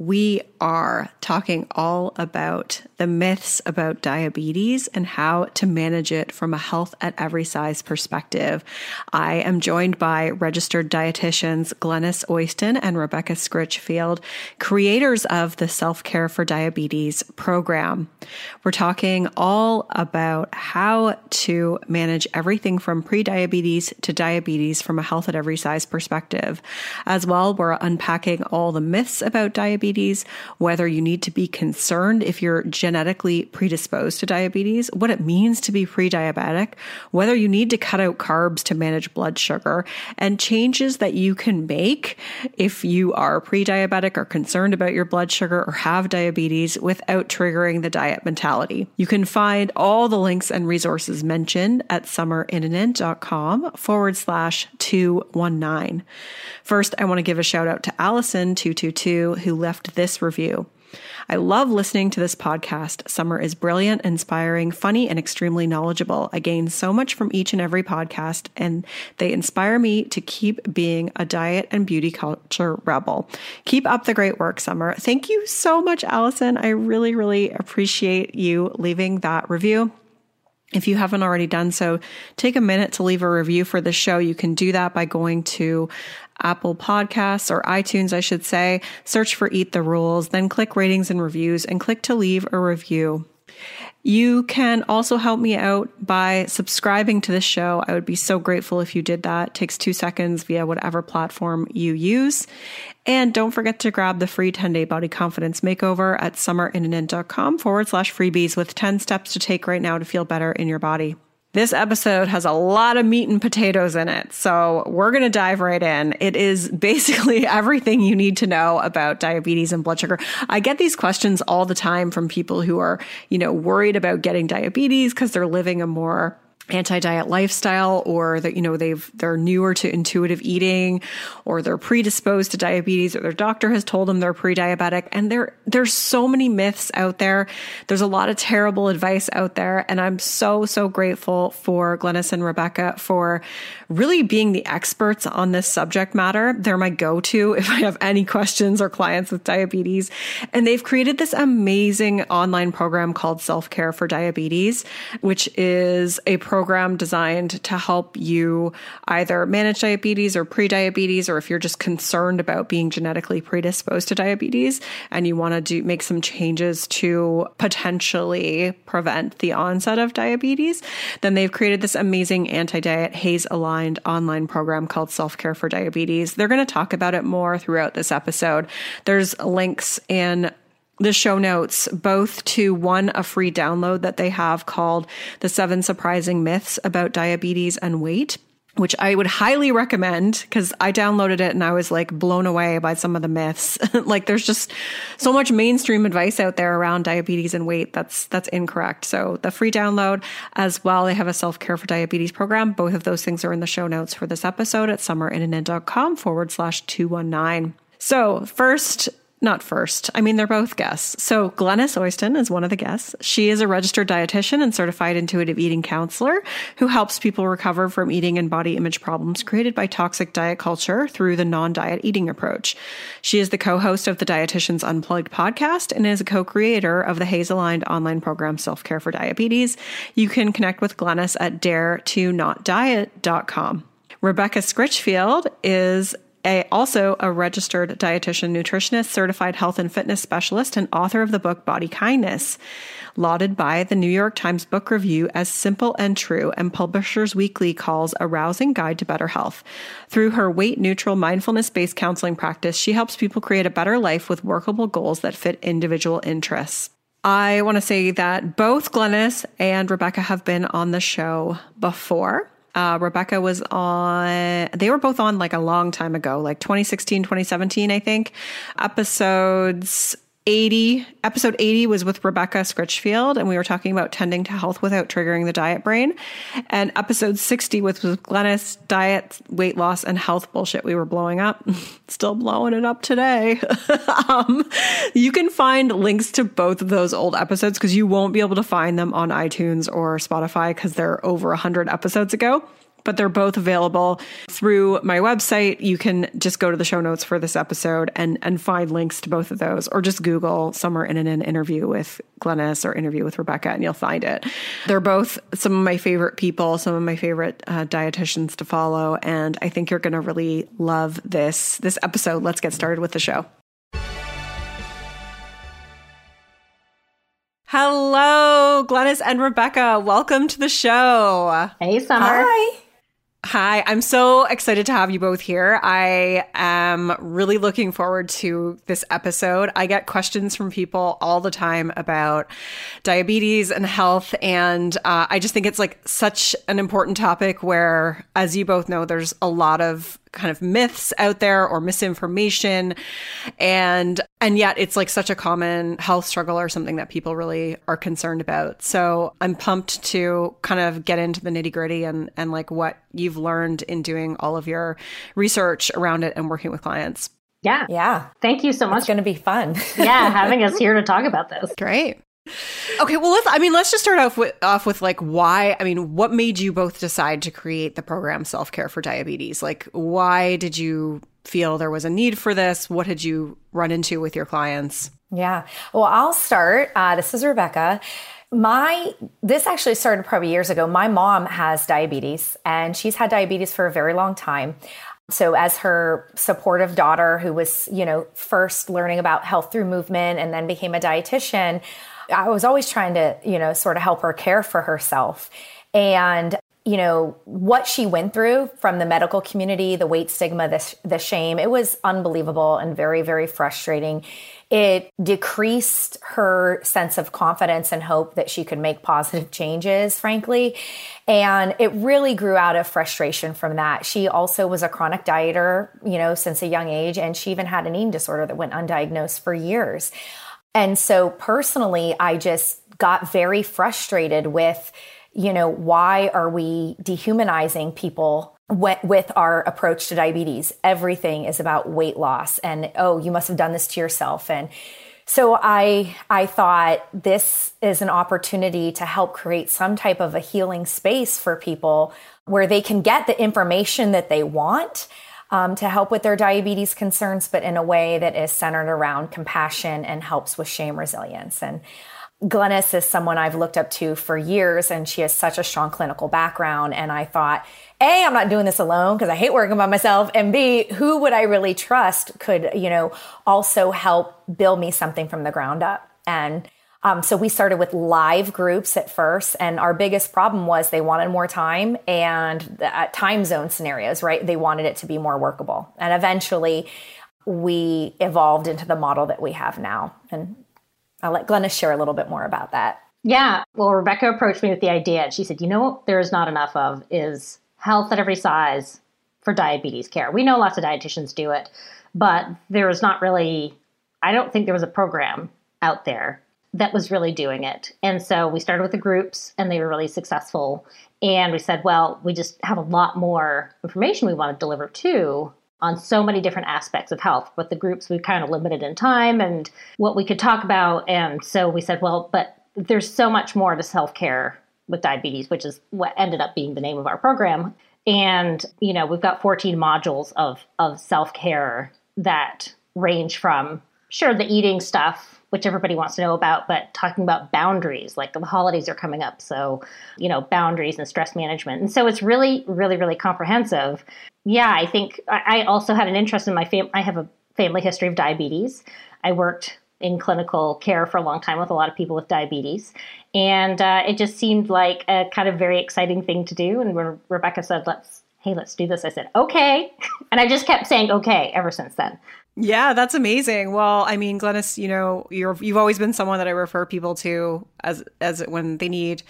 we are talking all about the myths about diabetes and how to manage it from a health at every size perspective. I am joined by registered dietitians Glenys Oyston and Rebecca Scritchfield, creators of the Self Care for Diabetes program. We're talking all about how to manage everything from prediabetes to diabetes from a health at every size perspective. As well, we're unpacking all the myths about diabetes, whether you need to be concerned if you're genetically predisposed to diabetes, what it means to be pre diabetic, whether you need to cut out carbs to manage blood sugar, and changes that you can make if you are pre diabetic or concerned about your blood sugar or have diabetes without triggering the diet mentality. You can find all the links and resources mentioned at summerinnanen.com forward slash 219. First, I want to give a shout out to Allison222 who left this review. I love listening to this podcast. Summer is brilliant, inspiring, funny, and extremely knowledgeable. I gain so much from each and every podcast, and they inspire me to keep being a diet and beauty culture rebel. Keep up the great work, Summer. Thank you so much, Allison. I really, really appreciate you leaving that review. If you haven't already done so, take a minute to leave a review for the show. You can do that by going to Apple Podcasts or iTunes, I should say. Search for Eat the Rules, then click ratings and reviews and click to leave a review. You can also help me out by subscribing to the show. I would be so grateful if you did that. It takes two seconds via whatever platform you use. And don't forget to grab the free 10 day body confidence makeover at summerinnanen.com forward slash freebies with 10 steps to take right now to feel better in your body. This episode has a lot of meat and potatoes in it. So we're going to dive right in. It is basically everything you need to know about diabetes and blood sugar. I get these questions all the time from people who are, you know, worried about getting diabetes because they're living a more anti-diet lifestyle or that you know they've they're newer to intuitive eating or they're predisposed to diabetes or their doctor has told them they're pre-diabetic. And there there's so many myths out there. There's a lot of terrible advice out there. And I'm so so grateful for Glenys and Rebecca for really being the experts on this subject matter. They're my go-to if I have any questions or clients with diabetes. And they've created this amazing online program called self-care for diabetes which is a program program designed to help you either manage diabetes or pre-diabetes, or if you're just concerned about being genetically predisposed to diabetes and you want to do make some changes to potentially prevent the onset of diabetes, then they've created this amazing anti-diet HAES aligned online program called Self-Care for Diabetes. They're going to talk about it more throughout this episode. There's links in the show notes, both to one, a free download that they have called The Seven Surprising Myths About Diabetes and Weight which I would highly recommend because I downloaded it and I was like blown away by some of the myths. like there's just so much mainstream advice out there around diabetes and weight that's that's incorrect. So the free download as well, they have a self-care for diabetes program. Both of those things are in the show notes for this episode at summerinnanen.com forward slash 219. So first not first. I mean, they're both guests. So Glenys Oyston is one of the guests. She is a registered dietitian and certified intuitive eating counselor who helps people recover from eating and body image problems created by toxic diet culture through the non-diet eating approach. She is the co-host of the Dietitians Unplugged podcast and is a co-creator of the HAES Aligned online program Self-Care for Diabetes. You can connect with Glenys at dare to not diet.com. Rebecca Scritchfield is a, also a registered dietitian, nutritionist, certified health and fitness specialist, and author of the book Body Kindness, lauded by the New York Times Book Review as simple and true, and Publishers Weekly calls a rousing guide to better health. Through her weight neutral, mindfulness based counseling practice, she helps people create a better life with workable goals that fit individual interests. I want to say that both Glenys and Rebecca have been on the show before. Uh, Rebecca was on, they were both on like a long time ago, like 2016, 2017, I think. Episodes 80, episode 80 was with Rebecca Scritchfield, and we were talking about tending to health without triggering the diet brain. And episode 60 was with Glenys, diet, weight loss, and health bullshit we were blowing up. Still blowing it up today. um, you can find links to both of those old episodes because you won't be able to find them on iTunes or Spotify because they're over 100 episodes ago but they're both available through my website. You can just go to the show notes for this episode and and find links to both of those, or just Google "Summer in an interview with Glenys" or "interview with Rebecca," and you'll find it. They're both some of my favorite people, some of my favorite uh, dietitians to follow, and I think you're going to really love this this episode. Let's get started with the show. Hello, Glenys and Rebecca. Welcome to the show. Hey, Summer. Hi. Hi, I'm so excited to have you both here. I am really looking forward to this episode. I get questions from people all the time about diabetes and health, and uh, I just think it's like such an important topic where, as you both know, there's a lot of kind of myths out there or misinformation. And and yet it's like such a common health struggle or something that people really are concerned about. So i'm pumped to kind of get into the nitty gritty and and like what you've learned in doing all of your research around it and working with clients. Yeah. Yeah. Thank you so much it's going to be fun. Yeah having us here to talk about this. Great Okay, well let's I mean let's just start off with off with like why I mean what made you both decide to create the program Self-Care for Diabetes? Like why did you feel there was a need for this? What did you run into with your clients? Yeah. Well, I'll start. Uh, this is Rebecca. My this actually started probably years ago. My mom has diabetes and she's had diabetes for a very long time. So as her supportive daughter who was, you know, first learning about health through movement and then became a dietitian, I was always trying to, you know, sort of help her care for herself. And you know what she went through from the medical community the weight stigma the, the shame it was unbelievable and very very frustrating. It decreased her sense of confidence and hope that she could make positive changes frankly. And it really grew out of frustration from that. She also was a chronic dieter you know since a young age and she even had an eating disorder that went undiagnosed for years and so personally, I just got very frustrated with, you know, why are we dehumanizing people with our approach to diabetes? Everything is about weight loss and, oh, you must have done this to yourself. And so I, I thought this is an opportunity to help create some type of a healing space for people where they can get the information that they want um, to help with their diabetes concerns, but in a way that is centered around compassion and helps with shame resilience. And Glenys is someone I've looked up to for years, and she has such a strong clinical background. And I thought, A, I'm not doing this alone because I hate working by myself. And B, who would I really trust could, you know, also help build me something from the ground up? And um, so we started with live groups at first, and our biggest problem was they wanted more time and uh, time zone scenarios, right? They wanted it to be more workable. And eventually we evolved into the model that we have now. And I'll let Glenys share a little bit more about that. Yeah. Well, Rebecca approached me with the idea, and she said, You know what there is not enough of is health at every size for diabetes care. We know lots of dietitians do it, but there is not really, I don't think there was a program out there that was really doing it. And so we started with the groups and they were really successful. And we said, well, we just have a lot more information we want to deliver to on so many different aspects of health. But the groups we kind of limited in time and what we could talk about. And so we said, well, but there's so much more to self care with diabetes, which is what ended up being the name of our program. And, you know, we've got 14 modules of, of self care that range from, sure, the eating stuff which everybody wants to know about, but talking about boundaries, like the holidays are coming up. So, you know, boundaries and stress management. And so it's really, really, really comprehensive. Yeah, I think I also had an interest in my family. I have a family history of diabetes. I worked in clinical care for a long time with a lot of people with diabetes. And uh, it just seemed like a kind of very exciting thing to do. And when Rebecca said, let's, hey, let's do this, I said, okay. And I just kept saying okay ever since then. Yeah, that's amazing. Well, I mean, Glenys, you know, you're you've always been someone that I refer people to as as when they need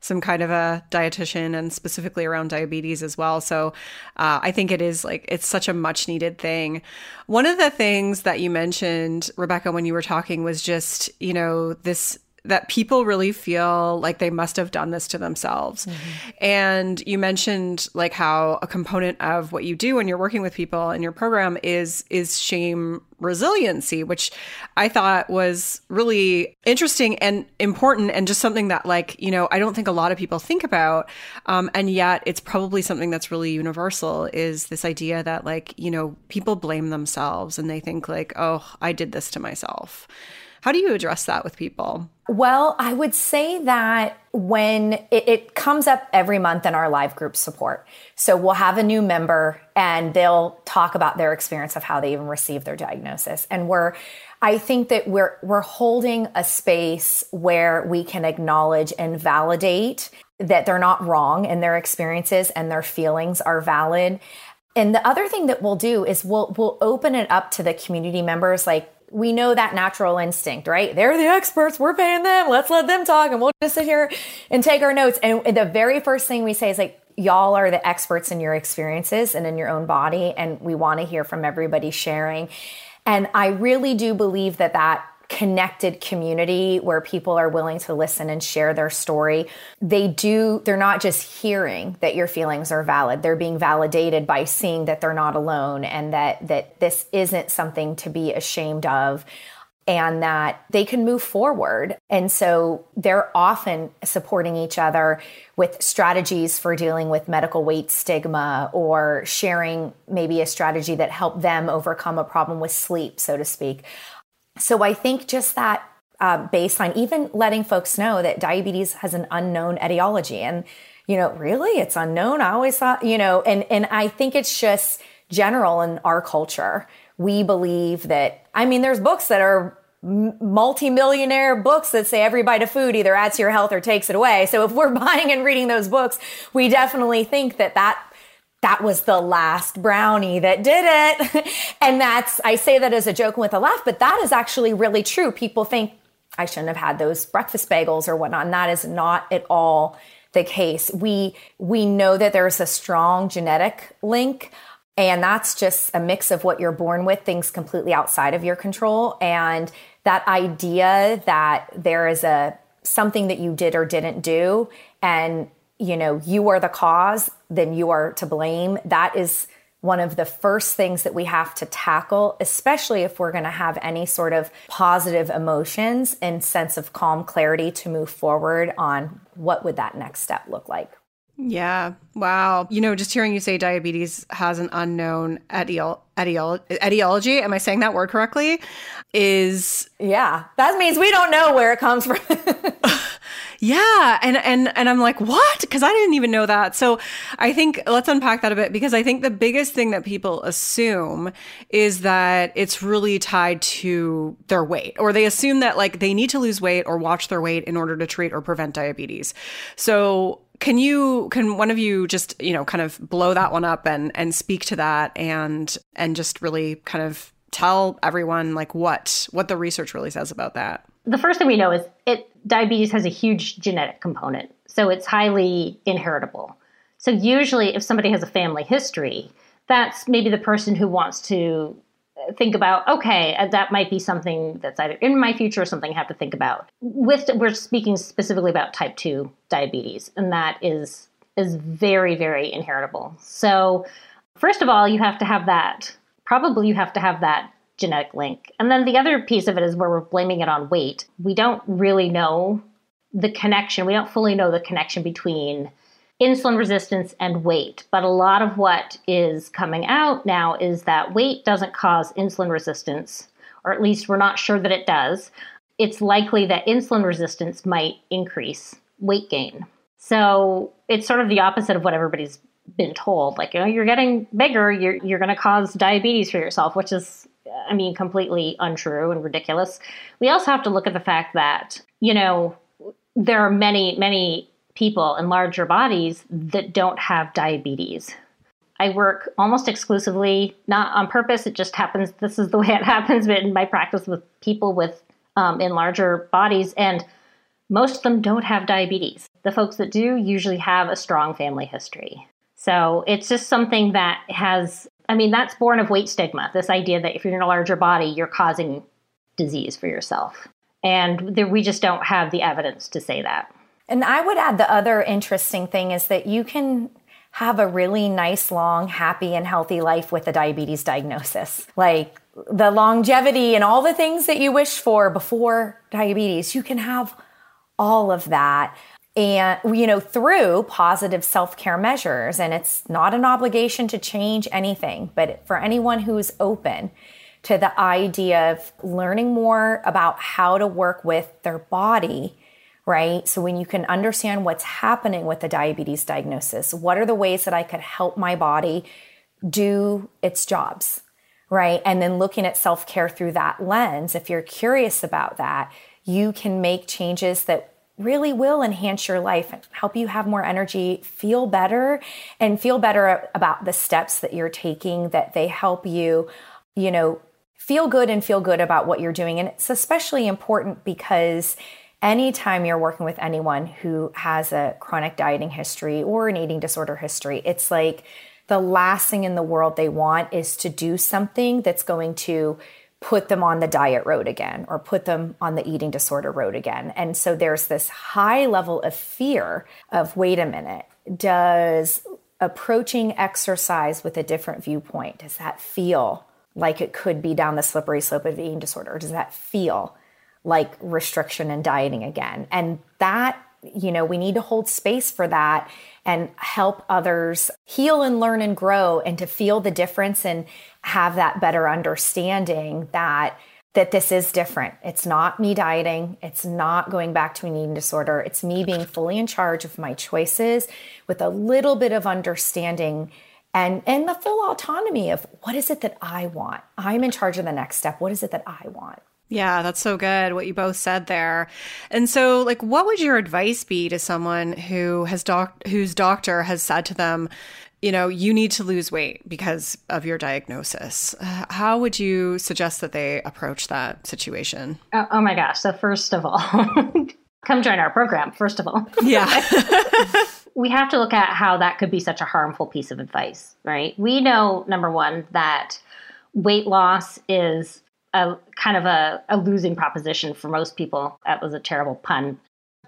some kind of a dietitian and specifically around diabetes as well. So uh, I think it is like it's such a much needed thing. One of the things that you mentioned, Rebecca, when you were talking was just, you know, this that people really feel like they must have done this to themselves. Mm-hmm. And you mentioned like how a component of what you do when you're working with people in your program is is shame resiliency, which I thought was really interesting and important and just something that like, you know, I don't think a lot of people think about. Um, and yet it's probably something that's really universal is this idea that like, you know, people blame themselves and they think like, oh, I did this to myself. How do you address that with people? Well, I would say that when it, it, comes up every month in our live group support. So we'll have a new member and they'll talk about their experience of how they even received their diagnosis. And we're, I think that we're, we're holding a space where we can acknowledge and validate that they're not wrong in their experiences and their feelings are valid. And the other thing that we'll do is we'll, we'll open it up to the community members like, we know that natural instinct, right? They're the experts. We're paying them. Let's let them talk and we'll just sit here and take our notes. And the very first thing we say is like, y'all are the experts in your experiences and in your own body. And we want to hear from everybody sharing. And I really do believe that that connected community where people are willing to listen and share their story. They do, they're not just hearing that your feelings are valid. They're being validated by seeing that they're not alone and that, that this isn't something to be ashamed of and that they can move forward. And so they're often supporting each other with strategies for dealing with medical weight stigma or sharing maybe a strategy that helped them overcome a problem with sleep, so to speak. So I think just that uh, baseline, even letting folks know that diabetes has an unknown etiology and, you know, really it's unknown. I always thought, you know, and, and I think it's just general in our culture. We believe that, I mean, there's books that are multi-millionaire books that say every bite of food either adds to your health or takes it away. So if we're buying and reading those books, we definitely think that that that was the last brownie that did it. and that's, I say that as a joke and with a laugh, but that is actually really true. People think I shouldn't have had those breakfast bagels or whatnot. And that is not at all the case. We, we know that there's a strong genetic link. And that's just a mix of what you're born with, things completely outside of your control. And that idea that there is a something that you did or didn't do and you know, you are the cause, then you are to blame. That is one of the first things that we have to tackle, especially if we're going to have any sort of positive emotions and sense of calm clarity to move forward on what would that next step look like. Yeah. Wow. You know, just hearing you say diabetes has an unknown etiology, etiology, am I saying that word correctly? Is Yeah. That means we don't know where it comes from. Yeah, and and and I'm like, "What?" cuz I didn't even know that. So, I think let's unpack that a bit because I think the biggest thing that people assume is that it's really tied to their weight or they assume that like they need to lose weight or watch their weight in order to treat or prevent diabetes. So, can you can one of you just, you know, kind of blow that one up and and speak to that and and just really kind of tell everyone like what what the research really says about that? The first thing we know is it diabetes has a huge genetic component, so it's highly inheritable. So usually, if somebody has a family history, that's maybe the person who wants to think about okay uh, that might be something that's either in my future or something i have to think about with we're speaking specifically about type 2 diabetes and that is is very very inheritable so First of all, you have to have that. Probably you have to have that genetic link. And then the other piece of it is where we're blaming it on weight. We don't really know the connection. We don't fully know the connection between insulin resistance and weight. But a lot of what is coming out now is that weight doesn't cause insulin resistance, or at least we're not sure that it does. It's likely that insulin resistance might increase weight gain. So it's sort of the opposite of what everybody's been told. Like, you know, you're getting bigger, you're, you're going to cause diabetes for yourself, which is, I mean, completely untrue and ridiculous. We also have to look at the fact that, you know, there are many, many people in larger bodies that don't have diabetes. I work almost exclusively, not on purpose, it just happens, this is the way it happens, but in my practice with people with um, in larger bodies. And most of them don't have diabetes. The folks that do usually have a strong family history. So it's just something that has, I mean, that's born of weight stigma this idea that if you're in a larger body, you're causing disease for yourself. And there, we just don't have the evidence to say that. And I would add the other interesting thing is that you can have a really nice, long, happy, and healthy life with a diabetes diagnosis. Like the longevity and all the things that you wish for before diabetes, you can have all of that and you know through positive self-care measures and it's not an obligation to change anything but for anyone who's open to the idea of learning more about how to work with their body right? So when you can understand what's happening with the diabetes diagnosis what are the ways that i could help my body do its jobs right? And then looking at self-care through that lens if you're curious about that you can make changes that really will enhance your life and help you have more energy, feel better, and feel better about the steps that you're taking, that they help you, you know, feel good and feel good about what you're doing. And it's especially important because anytime you're working with anyone who has a chronic dieting history or an eating disorder history, it's like the last thing in the world they want is to do something that's going to put them on the diet road again or put them on the eating disorder road again. And so there's this high level of fear of wait a minute, does approaching exercise with a different viewpoint, does that feel like it could be down the slippery slope of eating disorder? Or does that feel like restriction and dieting again? And that, you know, we need to hold space for that and help others heal and learn and grow and to feel the difference and have that better understanding that that this is different. It's not me dieting. It's not going back to an eating disorder. It's me being fully in charge of my choices with a little bit of understanding and and the full autonomy of what is it that I want. I'm in charge of the next step. What is it that I want? Yeah, that's so good what you both said there. And so like what would your advice be to someone who has doc whose doctor has said to them, you know, you need to lose weight because of your diagnosis. Uh, how would you suggest that they approach that situation? Oh, oh my gosh. So first of all, come join our program first of all. Yeah. we have to look at how that could be such a harmful piece of advice, right? We know number 1 that weight loss is a kind of a, a losing proposition for most people. That was a terrible pun.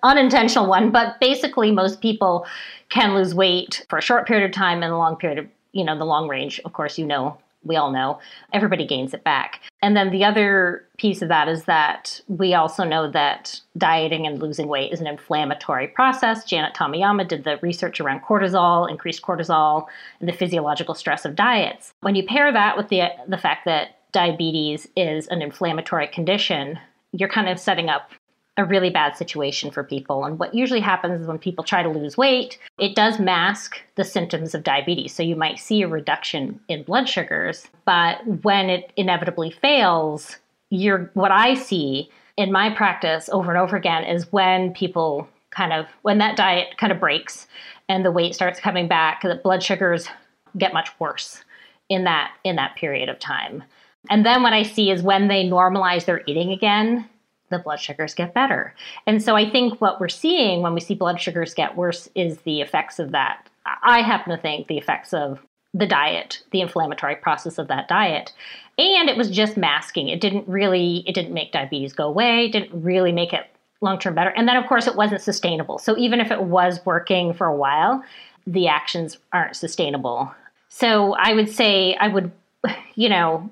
Unintentional one, but basically most people can lose weight for a short period of time and a long period of, you know, the long range. Of course, you know, we all know everybody gains it back. And then the other piece of that is that we also know that dieting and losing weight is an inflammatory process. Janet Tomiyama did the research around cortisol, increased cortisol, and the physiological stress of diets. When you pair that with the the fact that diabetes is an inflammatory condition, you're kind of setting up a really bad situation for people. And what usually happens is when people try to lose weight, it does mask the symptoms of diabetes. So you might see a reduction in blood sugars, but when it inevitably fails, you're what I see in my practice over and over again is when people kind of when that diet kind of breaks and the weight starts coming back, the blood sugars get much worse in that in that period of time. And then what I see is when they normalize their eating again, the blood sugars get better. And so I think what we're seeing when we see blood sugars get worse is the effects of that. I happen to think the effects of the diet, the inflammatory process of that diet. And it was just masking. It didn't really it didn't make diabetes go away, it didn't really make it long-term better. And then of course it wasn't sustainable. So even if it was working for a while, the actions aren't sustainable So I would say I would, you know,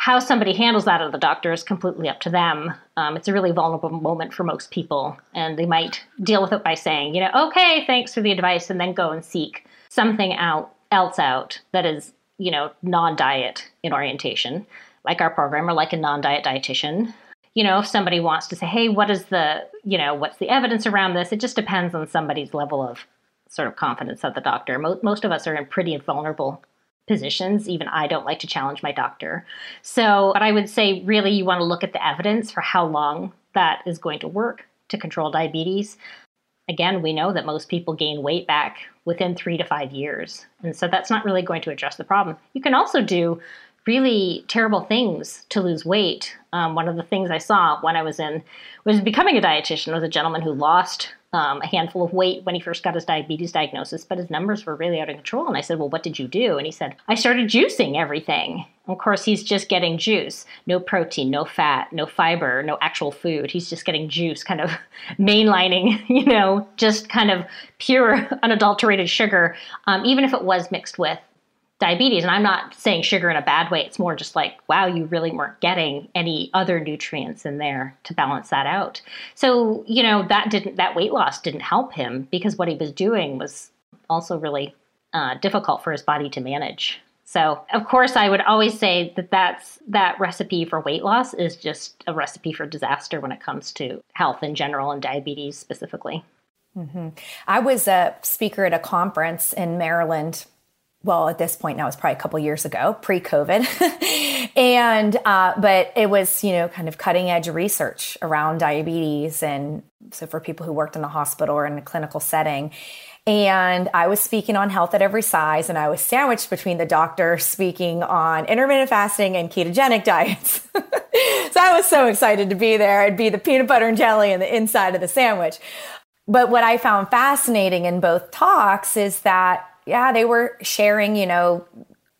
how somebody handles that at the doctor is completely up to them. Um, it's a really vulnerable moment for most people, and they might deal with it by saying, you know, okay, thanks for the advice, and then go and seek something out else out that is, you know, non-diet in orientation, like our program, or like a non-diet dietitian. You know, if somebody wants to say, hey, what is the, you know, what's the evidence around this? It just depends on somebody's level of sort of confidence of the doctor. Most, most of us are in pretty vulnerable positions. Even I don't like to challenge my doctor. So, but I would say really you want to look at the evidence for how long that is going to work to control diabetes. Again, we know that most people gain weight back within three to five years. And so that's not really going to address the problem. You can also do really terrible things to lose weight. Um, one of the things I saw when I was in was becoming a dietitian was a gentleman who lost um, a handful of weight when he first got his diabetes diagnosis, but his numbers were really out of control. And I said, Well, what did you do? And he said, I started juicing everything. of course, he's just getting juice no protein, no fat, no fiber, no actual food. He's just getting juice, kind of mainlining, you know, just kind of pure, unadulterated sugar, um, even if it was mixed with diabetes. And I'm not saying sugar in a bad way. It's more just like, wow, you really weren't getting any other nutrients in there to balance that out. So, you know, that didn't, that weight loss didn't help him because what he was doing was also really uh, difficult for his body to manage. So, of course, I would always say that that's that recipe for weight loss is just a recipe for disaster when it comes to health in general and diabetes specifically. Mm-hmm. I was a speaker at a conference in Maryland well, at this point now, it's probably a couple years ago, pre-COVID, and uh, but it was you know kind of cutting edge research around diabetes, and so for people who worked in the hospital or in a clinical setting. And I was speaking on health at every size, and I was sandwiched between the doctor speaking on intermittent fasting and ketogenic diets. so I was so excited to be there. I'd be the peanut butter and jelly in the inside of the sandwich. But what I found fascinating in both talks is that yeah, they were sharing, you know,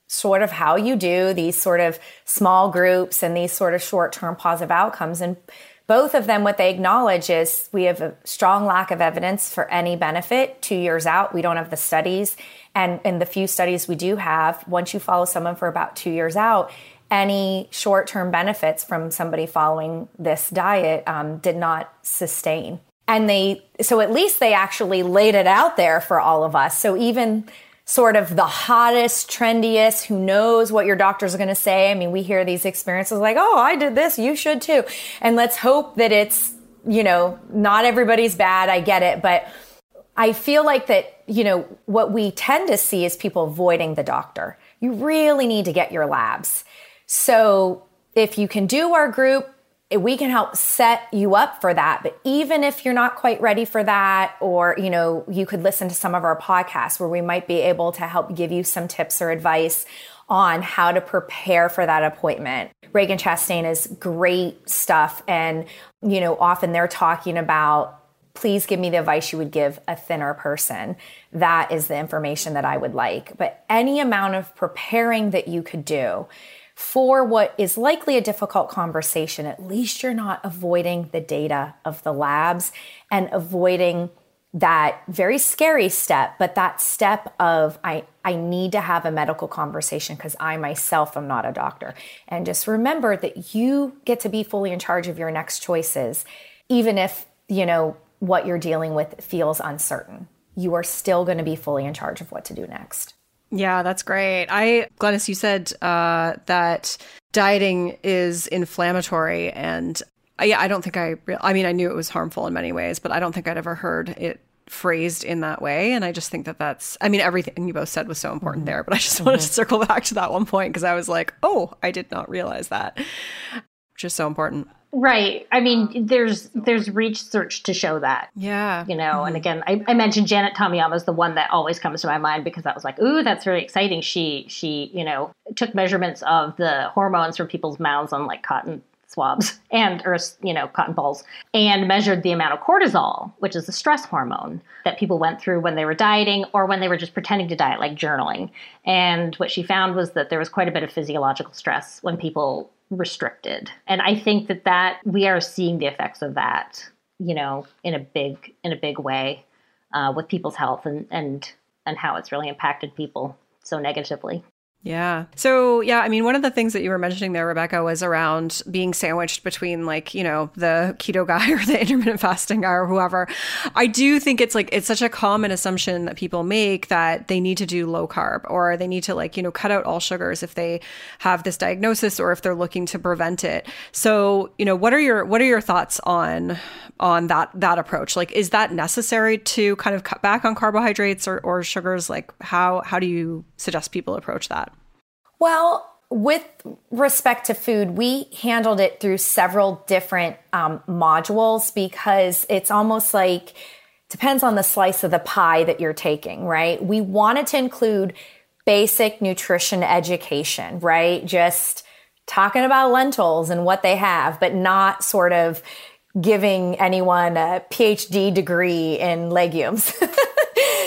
sort of how you do these sort of small groups and these sort of short term positive outcomes. And both of them, what they acknowledge is we have a strong lack of evidence for any benefit two years out. We don't have the studies. And in the few studies we do have, once you follow someone for about two years out, any short term benefits from somebody following this diet um, did not sustain and they so at least they actually laid it out there for all of us. So even sort of the hottest trendiest who knows what your doctors are going to say. I mean we hear these experiences like oh i did this you should too. And let's hope that it's you know not everybody's bad i get it. But i feel like that you know what we tend to see is people avoiding the doctor. You really need to get your labs. So if you can do our group we can help set you up for that. But even if you're not quite ready for that, or, you know, you could listen to some of our podcasts where we might be able to help give you some tips or advice on how to prepare for that appointment. Ragen Chastain is great stuff. And, you know, often they're talking about, please give me the advice you would give a thinner person. That is the information that I would like. But any amount of preparing that you could do for what is likely a difficult conversation, at least you're not avoiding the data of the labs and avoiding that very scary step, but that step of I, I need to have a medical conversation because I myself am not a doctor. And just remember that you get to be fully in charge of your next choices, even if, you know, what you're dealing with feels uncertain. You are still going to be fully in charge of what to do next. Yeah, that's great. I, Glenys, you said uh, that dieting is inflammatory, and uh, yeah, I don't think I. Re- I mean, I knew it was harmful in many ways, but I don't think I'd ever heard it phrased in that way. And I just think that that's. I mean, everything you both said was so important mm-hmm. there, but I just wanted mm-hmm. to circle back to that one point because I was like, oh, I did not realize that, which is so important. Right. I mean, there's there's research to show that. Yeah. You know, mm-hmm. and again, I, I, mentioned Janet Tomiyama is the one that always comes to my mind because that was like, ooh, that's really exciting. She she you know took measurements of the hormones from people's mouths on like cotton swabs and or you know cotton balls and measured the amount of cortisol which is the stress hormone that people went through when they were dieting or when they were just pretending to diet like journaling and what she found was that there was quite a bit of physiological stress when people restricted. And I think that that we are seeing the effects of that, you know, in a big in a big way uh, with people's health and and and how it's really impacted people. so negatively. Yeah. So, yeah, I mean, one of the things that you were mentioning there, Rebecca, was around being sandwiched between like, you know, the keto guy or the intermittent fasting guy or whoever. I do think it's like, it's such a common assumption that people make that they need to do low carb or they need to like, you know, cut out all sugars if they have this diagnosis or if they're looking to prevent it. So, you know, what are your, what are your thoughts on, on that, that approach? Like, is that necessary to kind of cut back on carbohydrates or, or sugars? Like, how, how do you suggest people approach that? Well, with respect to food, we handled it through several different um, modules because it's almost like depends on the slice of the pie that you're taking, right? We wanted to include basic nutrition education, right? Just talking about lentils and what they have, but not sort of giving anyone a PhD degree in legumes.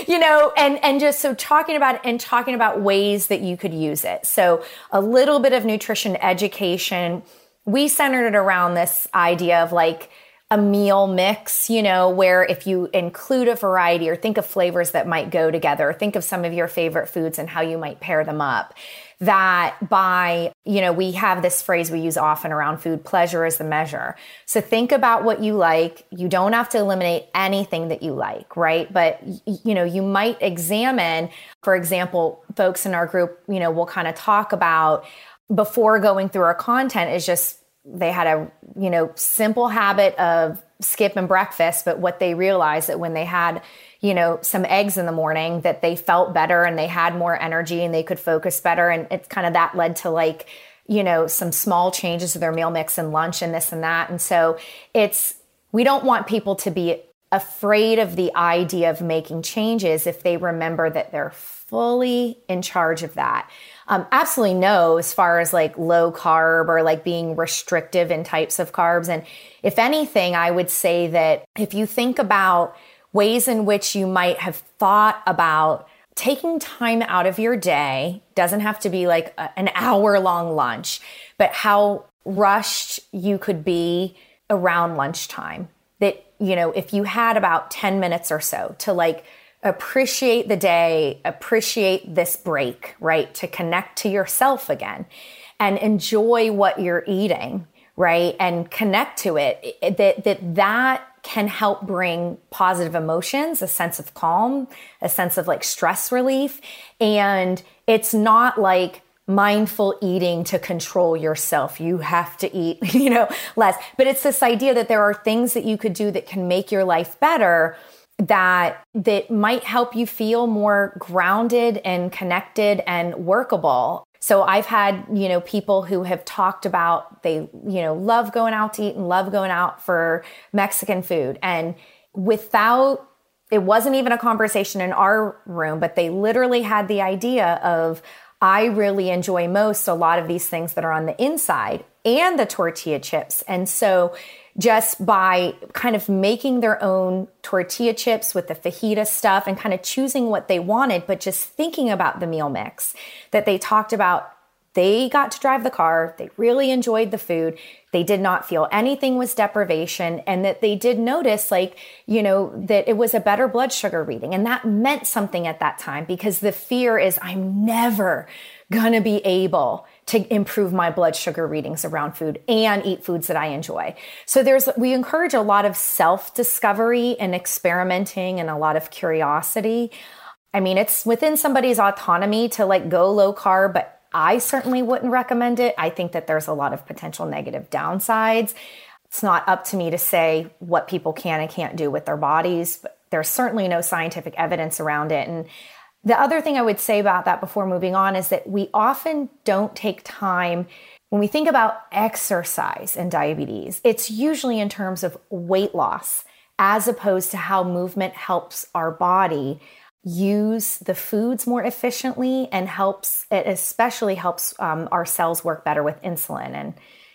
you know, and, and just so talking about and talking about ways that you could use it. So a little bit of nutrition education. We centered it around this idea of like, a meal mix, you know, where if you include a variety or think of flavors that might go together, think of some of your favorite foods and how you might pair them up that by, you know, we have this phrase we use often around food pleasure is the measure. So think about what you like. You don't have to eliminate anything that you like, right? But, you know, you might examine, for example, folks in our group, you know, will kind of talk about before going through our content is just they had a, you know, simple habit of skipping breakfast, but what they realized that when they had you know, some eggs in the morning that they felt better and they had more energy and they could focus better. And it's kind of that led to like, you know, some small changes to their meal mix and lunch and this and that. And so it's, we don't want people to be afraid of the idea of making changes if they remember that they're fully in charge of that. Um, absolutely no, as far as like low carb or like being restrictive in types of carbs. And if anything, I would say that if you think about ways in which you might have thought about taking time out of your day doesn't have to be like a, an hour long lunch, but how rushed you could be around lunchtime. That, you know, if you had about 10 minutes or so to like appreciate the day, appreciate this break, right? To connect to yourself again and enjoy what you're eating, right? And connect to it, that, that, that can help bring positive emotions, a sense of calm, a sense of like stress relief. And it's not like mindful eating to control yourself. You have to eat, you know, less. But it's this idea that there are things that you could do that can make your life better that that might help you feel more grounded and connected and workable so I've had, you know, people who have talked about they, you know, love going out to eat and love going out for Mexican food. And without, it wasn't even a conversation in our room, but they literally had the idea of, I really enjoy most a lot of these things that are on the inside and the tortilla chips. And so just by kind of making their own tortilla chips with the fajita stuff and kind of choosing what they wanted, but just thinking about the meal mix that they talked about. They got to drive the car. They really enjoyed the food. They did not feel anything was deprivation and that they did notice like, you know, that it was a better blood sugar reading. And that meant something at that time because the fear is I'm never going to be able to improve my blood sugar readings around food and eat foods that I enjoy. So there's, we encourage a lot of self discovery and experimenting and a lot of curiosity. I mean, it's within somebody's autonomy to like go low carb, but I certainly wouldn't recommend it. I think that there's a lot of potential negative downsides. It's not up to me to say what people can and can't do with their bodies, but there's certainly no scientific evidence around it. And the other thing I would say about that before moving on is that we often don't take time when we think about exercise and diabetes, it's usually in terms of weight loss as opposed to how movement helps our body use the foods more efficiently and helps it especially helps um, our cells work better with insulin. And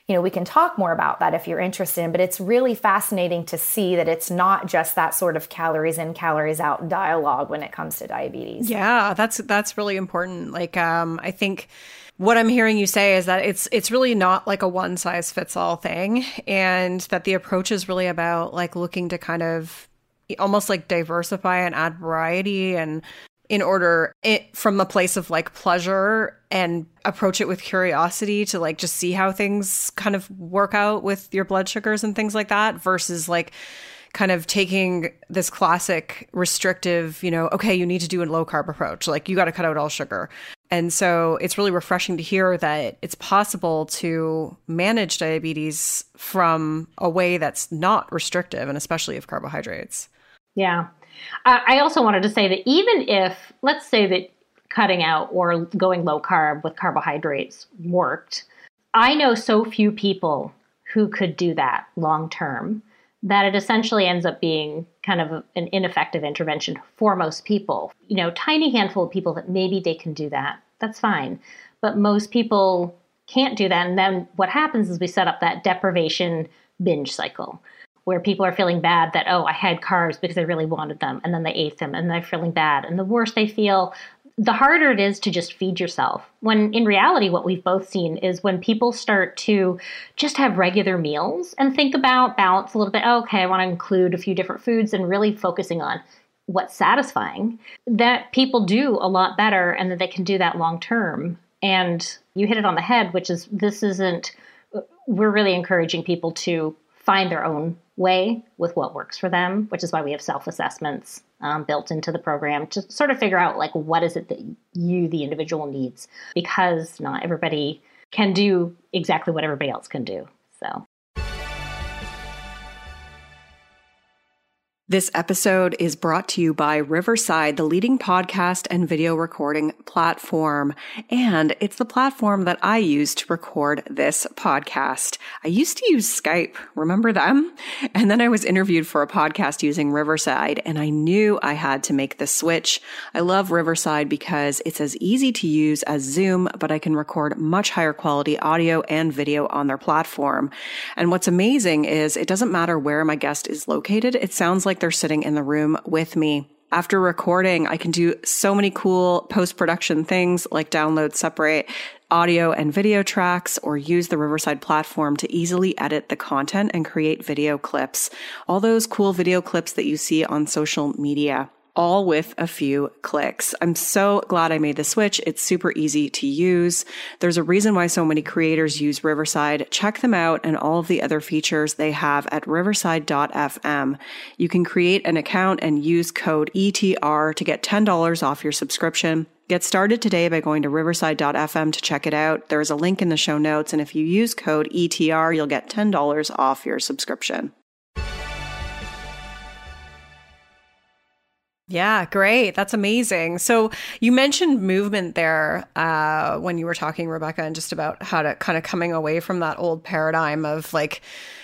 you know, we can talk more about that if you're interested in, but it's really fascinating to see that it's not just that sort of calories in, calories out dialogue when it comes to diabetes. Yeah, that's that's really important. Like um I think what I'm hearing you say is that it's it's really not like a one size fits all thing and that the approach is really about like looking to kind of almost like diversify and add variety and in order it, from a place of like pleasure and approach it with curiosity to like just see how things kind of work out with your blood sugars and things like that versus like kind of taking this classic restrictive, you know, okay, you need to do a low carb approach. Like you got to cut out all sugar. And so it's really refreshing to hear that it's possible to manage diabetes from a way that's not restrictive and especially of carbohydrates. Yeah. Uh, I also wanted to say that even if, let's say that cutting out or going low carb with carbohydrates worked, I know so few people who could do that long term that it essentially ends up being kind of an ineffective intervention for most people. You know, tiny handful of people that maybe they can do that. That's fine. But most people can't do that. And then what happens is we set up that deprivation binge cycle where people are feeling bad that, oh, I had carbs because I really wanted them. And then they ate them and they're feeling bad. And the worse they feel, the harder it is to just feed yourself. When in reality, what we've both seen is when people start to just have regular meals and think about balance a little bit, oh, okay, I want to include a few different foods and really focusing on what's satisfying, that people do a lot better and that they can do that long term. And you hit it on the head, which is this isn't, we're really encouraging people to find their own way with what works for them, which is why we have self assessments um, built into the program to sort of figure out like what is it that you, the individual, needs because not everybody can do exactly what everybody else can do. This episode is brought to you by Riverside, the leading podcast and video recording platform. And it's the platform that I use to record this podcast. I used to use Skype. Remember them? And then I was interviewed for a podcast using Riverside and I knew I had to make the switch. I love Riverside because it's as easy to use as Zoom, but I can record much higher quality audio and video on their platform. And what's amazing is it doesn't matter where my guest is located. It sounds like like they're sitting in the room with me. After recording, I can do so many cool post production things like download separate audio and video tracks or use the Riverside platform to easily edit the content and create video clips. All those cool video clips that you see on social media all with a few clicks. I'm so glad I made the switch. It's super easy to use. There's a reason why so many creators use Riverside. Check them out and all of the other features they have at riverside.fm. You can create an account and use code ETR to get $10 off your subscription. Get started today by going to riverside.fm to check it out. There's a link in the show notes. And if you use code ETR, you'll get $10 off your subscription. Yeah, great. That's amazing. So you mentioned movement there uh, when you were talking, Rebecca, and just about how to kind of coming away from that old paradigm of like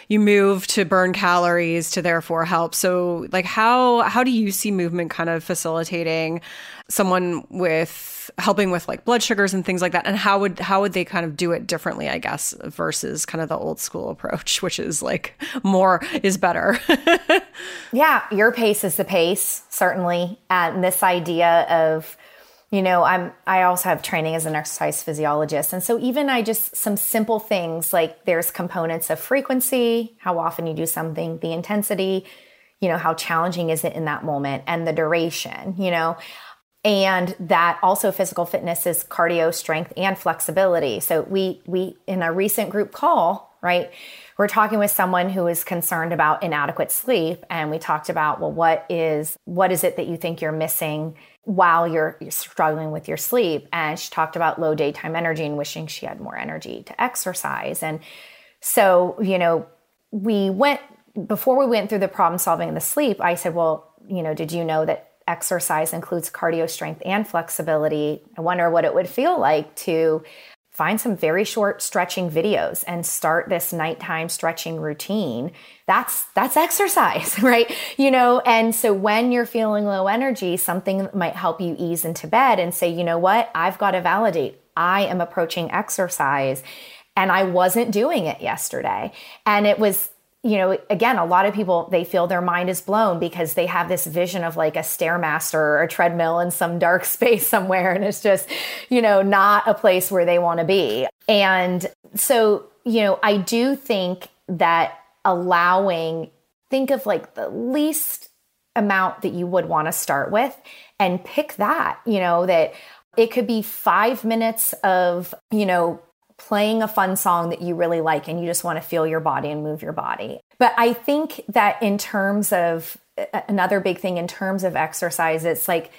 you move to burn calories to therefore help. So like how how do you see movement kind of facilitating someone with helping with like blood sugars and things like that and how would how would they kind of do it differently i guess versus kind of the old school approach which is like more is better? Yeah your pace is the pace certainly. And this idea of you know i'm i also have training as an exercise physiologist and so even i just some simple things like there's components of frequency how often you do something the intensity you know how challenging is it in that moment and the duration you know and that also physical fitness is cardio strength and flexibility. So we we in a recent group call right we're talking with someone who is concerned about inadequate sleep. And we talked about well what is what is it that you think you're missing while you're, you're struggling with your sleep? And she talked about low daytime energy and wishing she had more energy to exercise. And so you know we went before we went through the problem solving the sleep i said well you know did you know that exercise includes cardio strength and flexibility. I wonder what it would feel like to find some very short stretching videos and start this nighttime stretching routine. That's that's exercise right? You know and so when you're feeling low energy something might help you ease into bed and say you know what? I've got to validate. I am approaching exercise and i wasn't doing it yesterday. And it was you know, again, a lot of people, they feel their mind is blown because they have this vision of like a Stairmaster or a treadmill in some dark space somewhere. And it's just, you know, not a place where they want to be. And so, you know, I do think that allowing, think of like the least amount that you would want to start with and pick that, you know, that it could be five minutes of, you know, playing a fun song that you really like and you just want to feel your body and move your body. But I think that in terms of another big thing in terms of exercise, it's like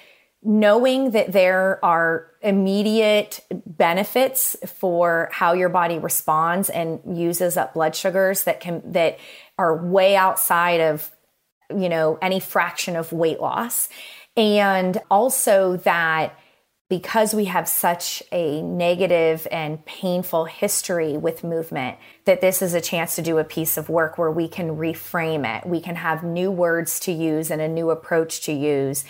knowing that there are immediate benefits for how your body responds and uses up blood sugars that can that are way outside of you know any fraction of weight loss and also that because we have such a negative and painful history with movement, that this is a chance to do a piece of work where we can reframe it. We can have new words to use and a new approach to use,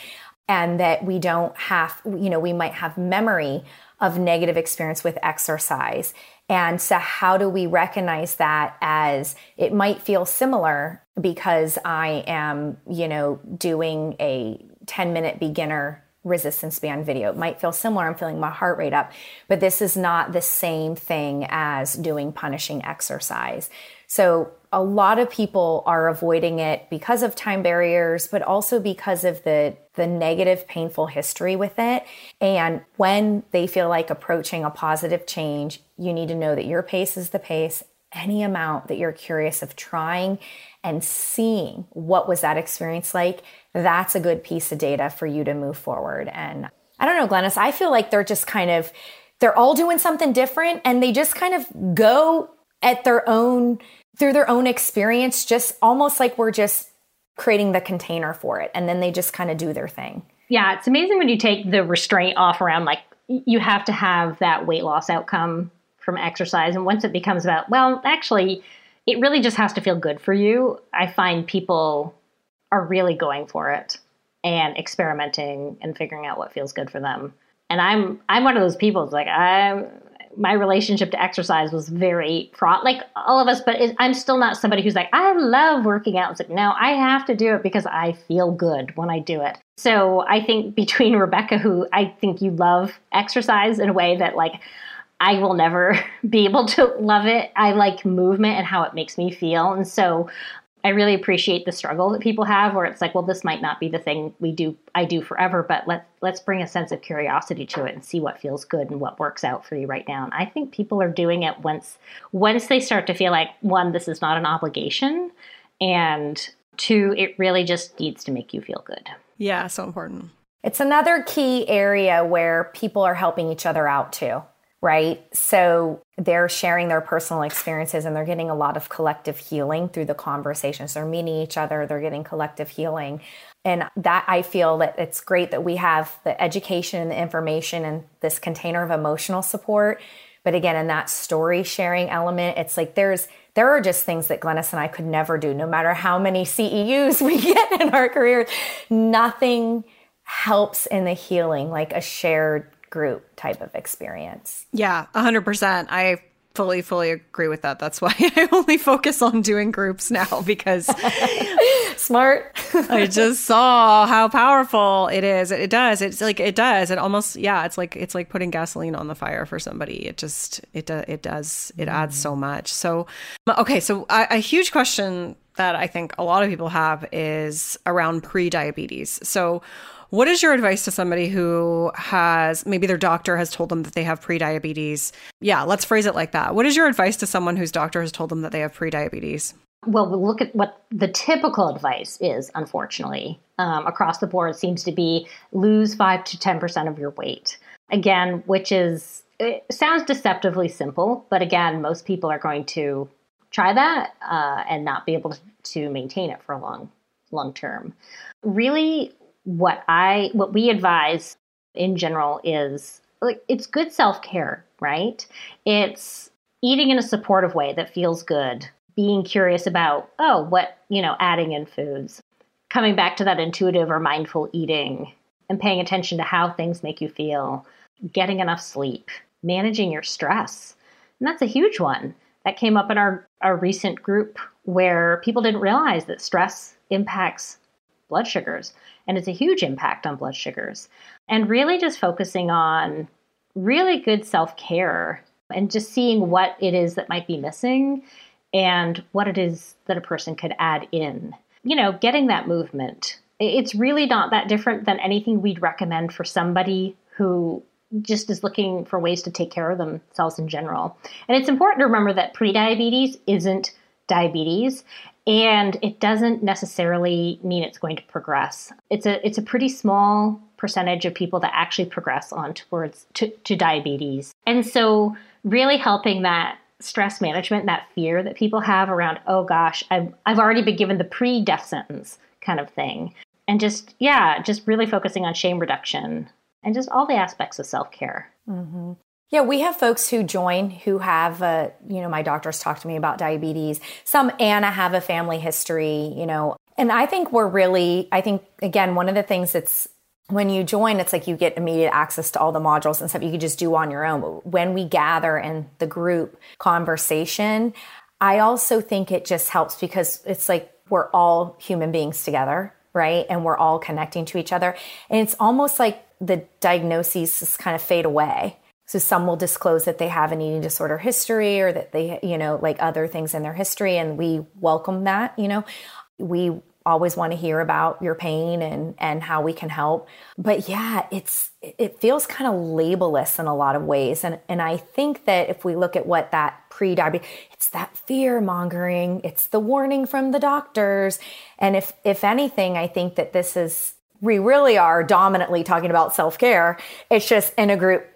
and that we don't have, you know, we might have memory of negative experience with exercise. And so, how do we recognize that as it might feel similar because I am, you know, doing a 10 minute beginner resistance band video. It might feel similar. I'm feeling my heart rate up, but this is not the same thing as doing punishing exercise. So a lot of people are avoiding it because of time barriers, but also because of the the negative painful history with it. And when they feel like approaching a positive change, you need to know that your pace is the pace. Any amount that you're curious of trying and seeing what was that experience like that's a good piece of data for you to move forward. And I don't know, Glenys, I feel like they're just kind of, they're all doing something different and they just kind of go at their own, through their own experience, just almost like we're just creating the container for it. And then they just kind of do their thing. Yeah, it's amazing when you take the restraint off around like you have to have that weight loss outcome from exercise. And once it becomes about, well, actually, it really just has to feel good for you. I find people are really going for it and experimenting and figuring out what feels good for them. And I'm I'm one of those people. It's like I my relationship to exercise was very fraught, like all of us. But it, I'm still not somebody who's like I love working out. It's like no, I have to do it because I feel good when I do it. So I think between Rebecca, who I think you love exercise in a way that like I will never be able to love it. I like movement and how it makes me feel. And so I really appreciate the struggle that people have where it's like, well, this might not be the thing we do I do forever, but let let's bring a sense of curiosity to it and see what feels good and what works out for you right now. And I think people are doing it once once they start to feel like one, this is not an obligation, and two, it really just needs to make you feel good. Yeah, so important. It's another key area where people are helping each other out too right? So they're sharing their personal experiences and they're getting a lot of collective healing through the conversations. They're meeting each other, they're getting collective healing. And that I feel that it's great that we have the education and the information and this container of emotional support. But again, in that story sharing element, it's like there's there are just things that Glenys and I could never do, no matter how many CEUs we get in our careers. Nothing helps in the healing like a shared group type of experience. Yeah, 100%. I fully fully agree with that. That's why I only focus on doing groups now because smart. I just saw how powerful it is. It does. It's like it does. It almost yeah, it's like it's like putting gasoline on the fire for somebody. It just it does it does it adds so much. So okay, so a, a huge question that I think a lot of people have is around pre-diabetes. So what is your advice to somebody who has maybe their doctor has told them that they have prediabetes? Yeah, let's phrase it like that. What is your advice to someone whose doctor has told them that they have prediabetes? Well, we'll look at what the typical advice is, unfortunately, um, across the board seems to be lose 5 to 10% of your weight. Again, which is, it sounds deceptively simple, but again, most people are going to try that uh, and not be able to maintain it for a long, long term. Really, what I what we advise in general is like it's good self-care, right? It's eating in a supportive way that feels good, being curious about, oh, what, you know, adding in foods, coming back to that intuitive or mindful eating and paying attention to how things make you feel, getting enough sleep, managing your stress. And that's a huge one. That came up in our, our recent group where people didn't realize that stress impacts blood sugars and it's a huge impact on blood sugars. And really just focusing on really good self care and just seeing what it is that might be missing and what it is that a person could add in. You know, getting that movement it's really not that different than anything we'd recommend for somebody who just is looking for ways to take care of themselves in general. And it's important to remember that prediabetes isn't diabetes and it doesn't necessarily mean it's going to progress. It's a it's a pretty small percentage of people that actually progress on towards to, to diabetes. And so really helping that stress management, that fear that people have around, oh gosh, I've, I've already been given the pre death sentence kind of thing. And just, yeah, just really focusing on shame reduction and just all the aspects of self care. Mm-hmm. Yeah, we have folks who join who have, uh, you know, my doctors talk to me about diabetes. Some Anna have a family history, you know, and I think we're really, I think, again, one of the things that's when you join, it's like you get immediate access to all the modules and stuff you could just do on your own. But when we gather in the group conversation, I also think it just helps because it's like we're all human beings together, right? And we're all connecting to each other. And it's almost like the diagnoses just kind of fade away. So some will disclose that they have an eating disorder history or that they, you know, like other things in their history. And we welcome that, you know. We always want to hear about your pain and and how we can help but yeah it's it feels kind of labelless in a lot of ways and and i think that if we look at what that pre-diabetes it's that fear mongering it's the warning from the doctors and if if anything i think that this is we really are dominantly talking about self-care it's just in a group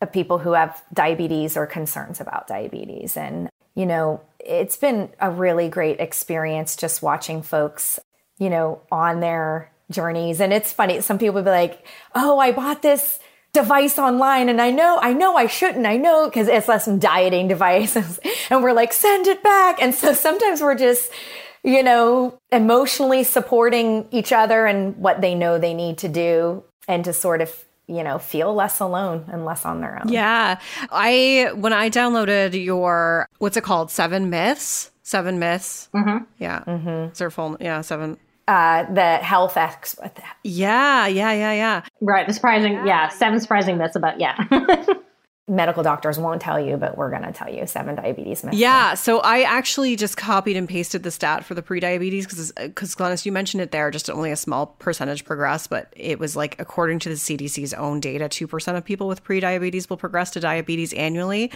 of people who have diabetes or concerns about diabetes and you know it's been a really great experience just watching folks you know, on their journeys. And it's funny. Some people be like, Oh, I bought this device online and I know, I know I shouldn't. I know because it's less some dieting devices and we're like, send it back. And so sometimes we're just, you know, emotionally supporting each other and what they know they need to do and to sort of you know feel less alone and less on their own yeah i when i downloaded your what's it called seven myths seven myths mm-hmm. yeah mm-hmm. it's their full yeah seven uh, the health expert. Yeah, yeah, yeah, yeah. Right. The surprising, yeah, yeah seven surprising myths about, yeah. medical doctors won't tell you, but we're going to tell you seven diabetes myths. Yeah. So I actually just copied and pasted the stat for the pre-diabetes because, because uh, Glenys, you mentioned it there, just only a small percentage progress, but it was like, according to the CDC's own data, 2% of people with pre-diabetes will progress to diabetes annually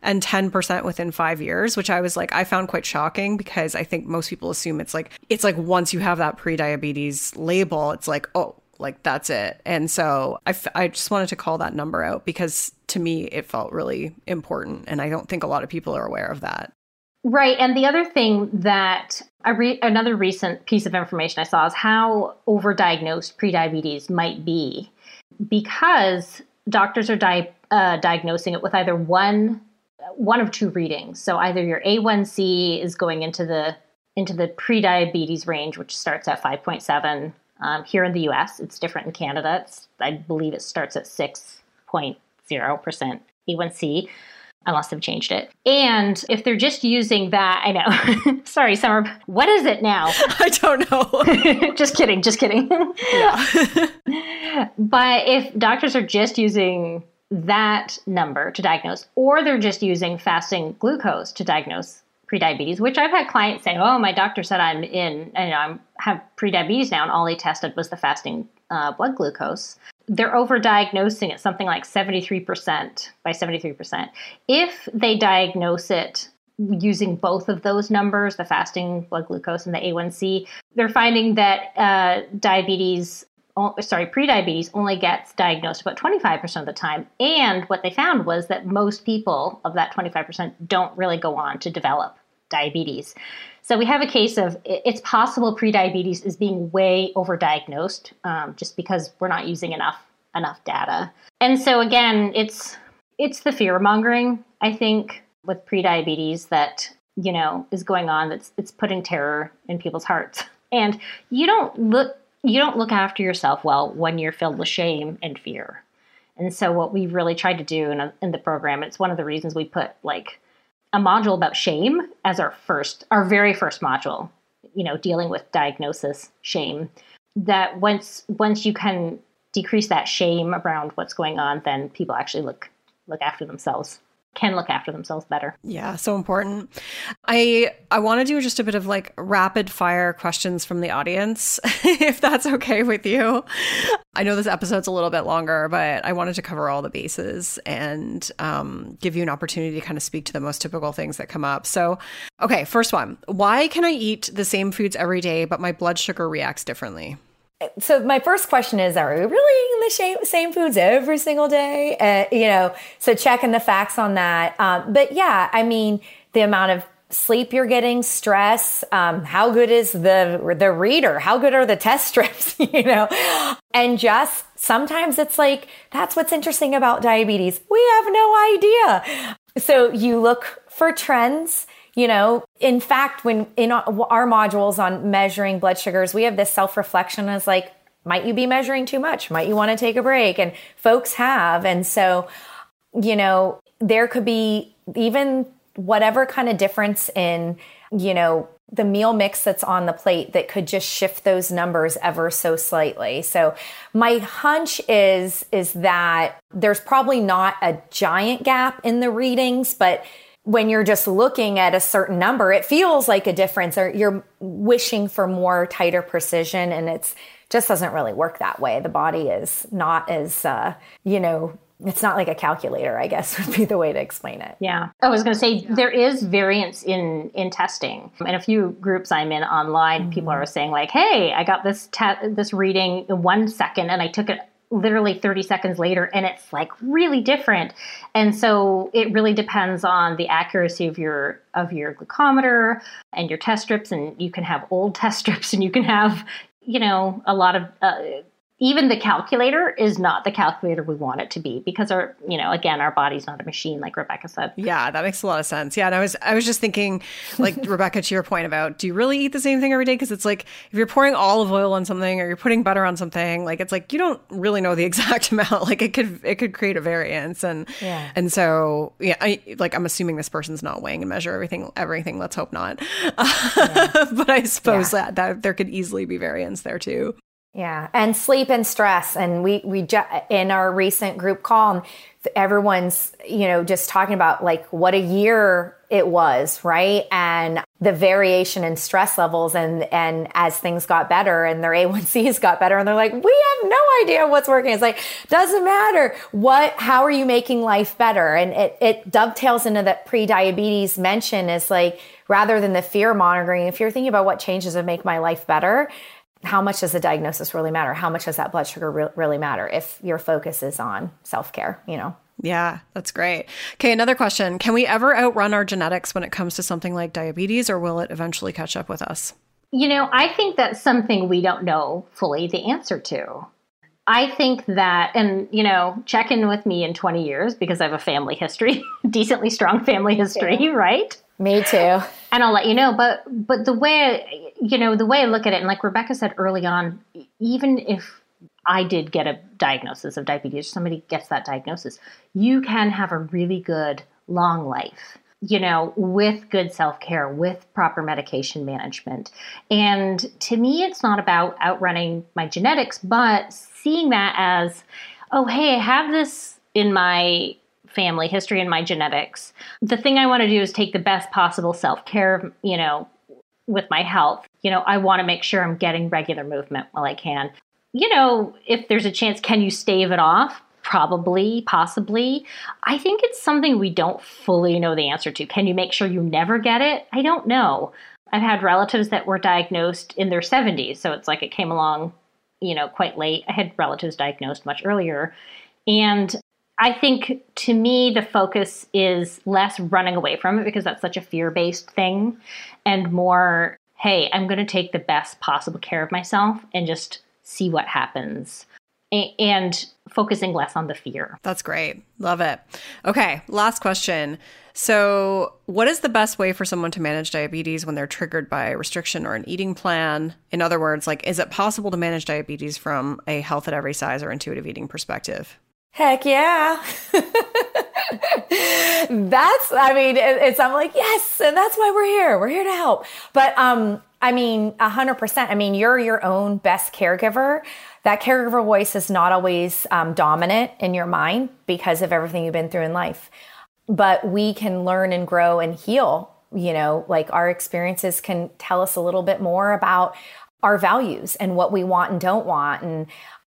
and 10% within five years, which I was like, I found quite shocking because I think most people assume it's like, it's like once you have that pre-diabetes label, it's like, oh, like that's it. And so I, f- I just wanted to call that number out because to me it felt really important. And I don't think a lot of people are aware of that. Right. And the other thing that I re- another recent piece of information I saw is how overdiagnosed prediabetes might be because doctors are di- uh, diagnosing it with either one one of two readings. So either your A1C is going into the into the prediabetes range, which starts at 5.7 um, here in the US, it's different in Canada. It's, I believe it starts at 6.0% A1C, unless they've changed it. And if they're just using that, I know. Sorry, Summer. What is it now? I don't know. just kidding. Just kidding. Yeah. but if doctors are just using that number to diagnose, or they're just using fasting glucose to diagnose prediabetes, which I've had clients say, "Oh, my doctor said I'm in, know, I'm have prediabetes now, and all they tested was the fasting uh, blood glucose." They're overdiagnosing it something like 73% by 73%. If they diagnose it using both of those numbers, the fasting blood glucose and the A1C, they're finding that uh, diabetes sorry, prediabetes only gets diagnosed about 25% of the time. And what they found was that most people of that 25% don't really go on to develop diabetes. So we have a case of it's possible prediabetes is being way overdiagnosed um, just because we're not using enough enough data. And so again, it's it's the fear mongering I think with prediabetes that you know is going on that's it's putting terror in people's hearts. And you don't look you don't look after yourself well when you're filled with shame and fear. And so what we really tried to do in, a, in the program, it's one of the reasons we put like a module about shame as our first, our very first module, you know, dealing with diagnosis, shame, that once once you can decrease that shame around what's going on, then people actually look look after themselves can look after themselves better. Yeah, so important. I I want to do just a bit of like rapid fire questions from the audience if that's okay with you. I know this episode's a little bit longer, but I wanted to cover all the bases and um, give you an opportunity to kind of speak to the most typical things that come up. So, okay, first one. Why can I eat the same foods every day but my blood sugar reacts differently? So my first question is are we really eating the same, foods every single day? Uh, you know so checking the facts on that. Um, but yeah i mean the amount of sleep you're getting stress um, how good is the the reader? How good are the test strips you know? And just sometimes it's like that's what's interesting about diabetes. We have no idea. So you look for trends you know, in fact, when in our modules on measuring blood sugars, we have this self reflection as like, might you be measuring too much? Might you want to take a break? And folks have. And so, you know, there could be even whatever kind of difference in, you know, the meal mix that's on the plate that could just shift those numbers ever so slightly. So my hunch is is that there's probably not a giant gap in the readings, but when you're just looking at a certain number, it feels like a difference or you're wishing for more tighter precision and it's just doesn't really work that way. The body is not as, uh, you know, it's not like a calculator, I guess would be the way to explain it. Yeah. I was going to say there is variance in in testing. In a few groups I'm in online, mm-hmm. people are saying like, "Hey, I got this te- this reading in 1 second and I took it literally 30 seconds later and it's like really different. And so it really depends on the accuracy of your of your glucometer and your test strips and you can have old test strips and you can have you know a lot of uh, even the calculator is not the calculator we want it to be because our you know again our body's not a machine like rebecca said. Yeah that makes a lot of sense. Yeah and i was i was just thinking like rebecca to your point about do you really eat the same thing every day? Because it's like if you're pouring olive oil on something or you're putting butter on something like it's like you don't really know the exact amount. Like it could it could create a variance. And yeah. and so yeah I, like i'm assuming this person's not weighing and measure everything everything. Let's hope not. Yeah. but i suppose yeah. that, that there could easily be variance there too yeah, and sleep and stress, and we we ju- in our recent group call, everyone's you know just talking about like what a year it was, right? And the variation in stress levels, and and as things got better, and their A1Cs got better, and they're like, we have no idea what's working. It's like doesn't matter what. How are you making life better? And it it dovetails into that pre-diabetes mention is like rather than the fear monitoring, if you're thinking about what changes would make my life better how much does the diagnosis really matter? How much does that blood sugar re- really matter if your focus is on self care, you know? Yeah, that's great. Okay, another question. Can we ever outrun our genetics when it comes to something like diabetes, or will it eventually catch up with us? You know, I think that's something we don't know fully the answer to. I think that, and you know, check in with me in 20 years because I have a family history, decently strong family history, right? Me too. And I'll let you know. But but the way you know the way I look at it, and like Rebecca said early on, even if I did get a diagnosis of diabetes, somebody gets that diagnosis, you can have a really good long life. You know, with good self care, with proper medication management. And to me, it's not about outrunning my genetics, but seeing that as, oh, hey, I have this in my family history and my genetics. The thing I want to do is take the best possible self care, you know, with my health. You know, I want to make sure I'm getting regular movement while I can. You know, if there's a chance, can you stave it off? Probably, possibly. I think it's something we don't fully know the answer to. Can you make sure you never get it? I don't know. I've had relatives that were diagnosed in their 70s, so it's like it came along, you know, quite late. I had relatives diagnosed much earlier. And I think to me, the focus is less running away from it because that's such a fear based thing and more, hey, I'm going to take the best possible care of myself and just see what happens. And focusing less on the fear. That's great. Love it. Okay, last question. So, what is the best way for someone to manage diabetes when they're triggered by a restriction or an eating plan? In other words, like is it possible to manage diabetes from a health at every size or intuitive eating perspective? Heck yeah. that's, I mean, it's, I'm like, yes. And that's why we're here. We're here to help. But, um, I mean, a hundred percent. I mean, you're your own best caregiver. That caregiver voice is not always um, dominant in your mind because of everything you've been through in life. but we can learn and grow and heal. You know, like our experiences can tell us a little bit more about our values and what we want and don't want. And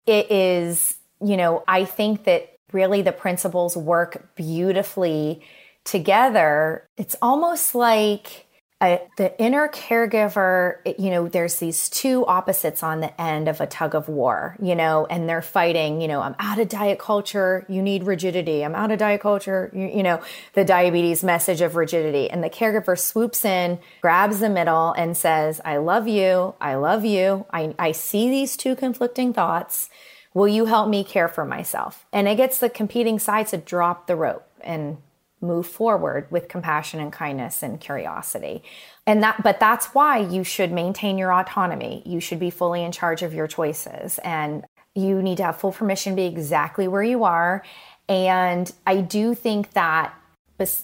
it is, you know, I think that really the principles work beautifully together. It's almost like a, the inner caregiver, you know, there's these two opposites on the end of a tug of war, you know, and they're fighting, you know, I'm out of diet culture, you need rigidity. I'm out of diet culture, you, you know, the diabetes message of rigidity. And the caregiver swoops in, grabs the middle, and says, I love you. I love you. I, I see these two conflicting thoughts. Will you help me care for myself? And it gets the competing sides to drop the rope and move forward with compassion and kindness and curiosity. And that but that's why you should maintain your autonomy. You should be fully in charge of your choices and you need to have full permission to be exactly where you are. And I do think that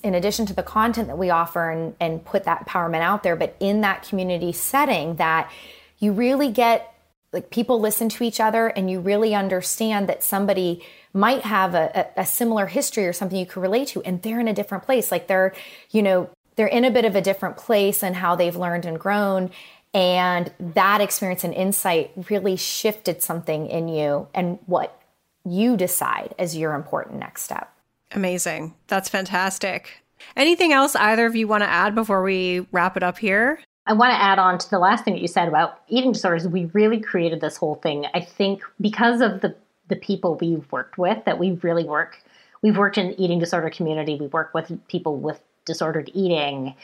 in addition to the content that we offer and, and put that empowerment out there, but in that community setting that you really get like people listen to each other and you really understand that somebody might have a, a, a similar history or something you could relate to and they're in a different place. Like they're you know they're in a bit of a different place and how they've learned and grown and that experience and insight really shifted something in you and what you decide as your important next step. Amazing. That's fantastic. Anything else either of you want to add before we wrap it up here I want to add on to the last thing that you said about eating disorders. We really created this whole thing, I think, because of the the people we've worked with that we really work we've worked in eating disorder community. We work with people with disordered eating.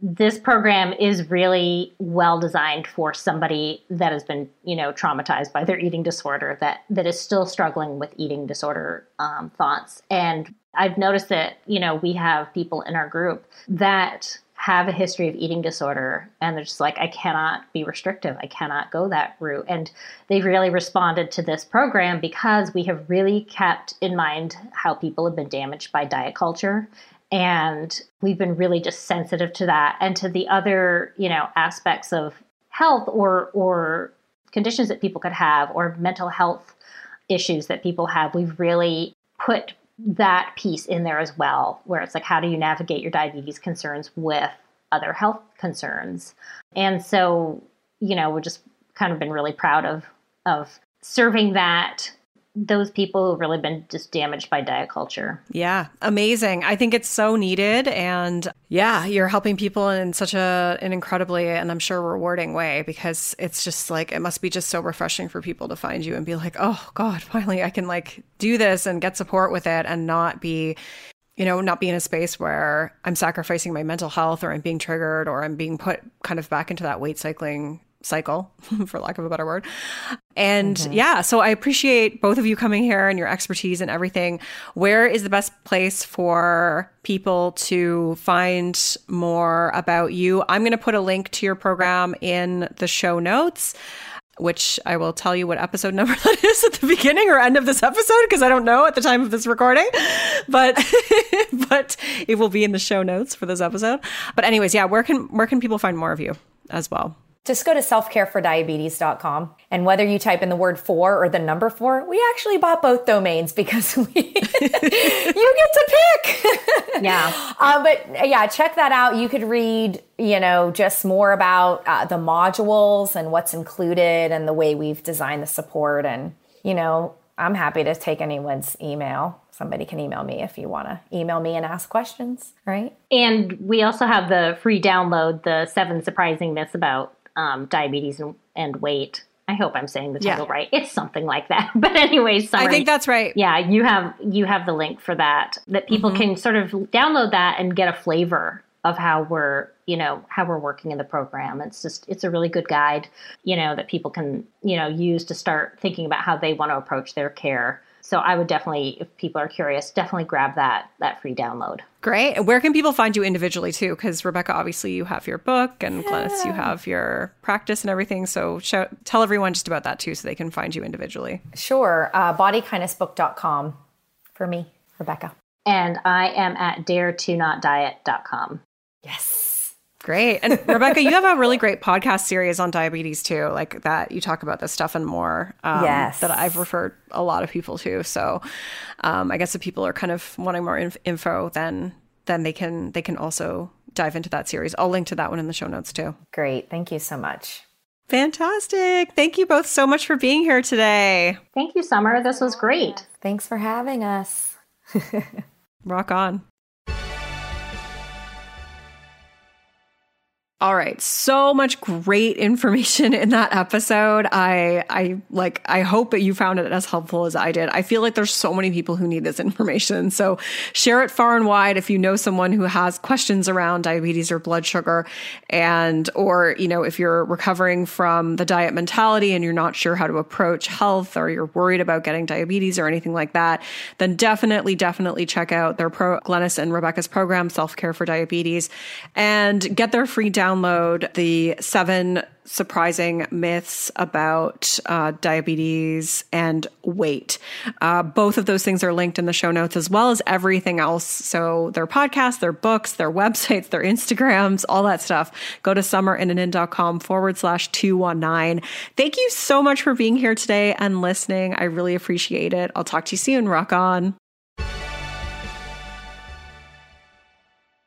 This program is really well designed for somebody that has been you know traumatized by their eating disorder that that is still struggling with eating disorder um, thoughts. And i've noticed that you know we have people in our group that have a history of eating disorder and they're just like i cannot be restrictive. I cannot go that route. And they've really responded to this program because we have really kept in mind how people have been damaged by diet culture and we've been really just sensitive to that and to the other you know aspects of health or or conditions that people could have or mental health issues that people have. We've really put that piece in there as well, where it's like, how do you navigate your diabetes concerns with other health concerns? And so, you know, we've just kind of been really proud of of serving that those people who've really been just damaged by diet culture. Yeah, amazing. I think it's so needed and yeah, you're helping people in such a an incredibly and I'm sure rewarding way because it's just like it must be just so refreshing for people to find you and be like, "Oh god, finally I can like do this and get support with it and not be you know, not be in a space where I'm sacrificing my mental health or I'm being triggered or I'm being put kind of back into that weight cycling cycle, for lack of a better word. And mm-hmm. yeah, so I appreciate both of you coming here and your expertise and everything. Where is the best place for people to find more about you? I'm going to put a link to your program in the show notes which I will tell you what episode number that is at the beginning or end of this episode because I don't know at the time of this recording. But but it will be in the show notes for this episode. But anyways, yeah, where can where can people find more of you as well? Just go to selfcarefordiabetes.com. And whether you type in the word four or the number four, we actually bought both domains because we, you get to pick. yeah. Uh, but yeah, check that out. You could read, you know, just more about uh, the modules and what's included and the way we've designed the support. And, you know, I'm happy to take anyone's email. Somebody can email me if you want to email me and ask questions, right? And we also have the free download, the seven surprising myths about um, diabetes and, and, weight. I hope I'm saying the title yeah. right. It's something like that. But anyways, I think that's right. Yeah, you have you have the link for that that people mm-hmm. can sort of download that and get a flavor of how we're you know how we're working in the program it's just it's a really good guide you know that people can you know use to start thinking about how they want to approach their care so I would definitely, if people are curious, definitely grab that that free download. Great. Where can people find you individually too? Because Rebecca, obviously, you have your book, and yeah. Glenys, you have your practice and everything. So show, tell everyone just about that too, so they can find you individually. Sure. Uh, bodykindnessbook.com for me, Rebecca. And I am at dare to not diet.com. Yes. Great. And Rebecca, you have a really great podcast series on diabetes too, like that you talk about this stuff and more. Um, yes. That I've referred a lot of people to. So um, I guess if people are kind of wanting more inf- info, then then they can they can also dive into that series. I'll link to that one in the show notes too. Great. Thank you so much. Fantastic. Thank you both so much for being here today. Thank you, Summer. This was great. Thanks for having us. Rock on. All right, so much great information in that episode. I I like I hope that you found it as helpful as I did. I feel like there's so many people who need this information. So share it far and wide if you know someone who has questions around diabetes or blood sugar and or you know if you're recovering from the diet mentality and you're not sure how to approach health or you're worried about getting diabetes or anything like that, then definitely definitely check out their pro Glenys and Rebecca's program Self-Care for Diabetes and get their free download download the seven surprising myths about uh, diabetes and weight. Uh, both of those things are linked in the show notes as well as everything else. So their podcasts, their books, their websites, their Instagrams, all that stuff. Go to summerinnanen.com forward slash 219. Thank you so much for being here today and listening. I really appreciate it. I'll talk to you soon. Rock on.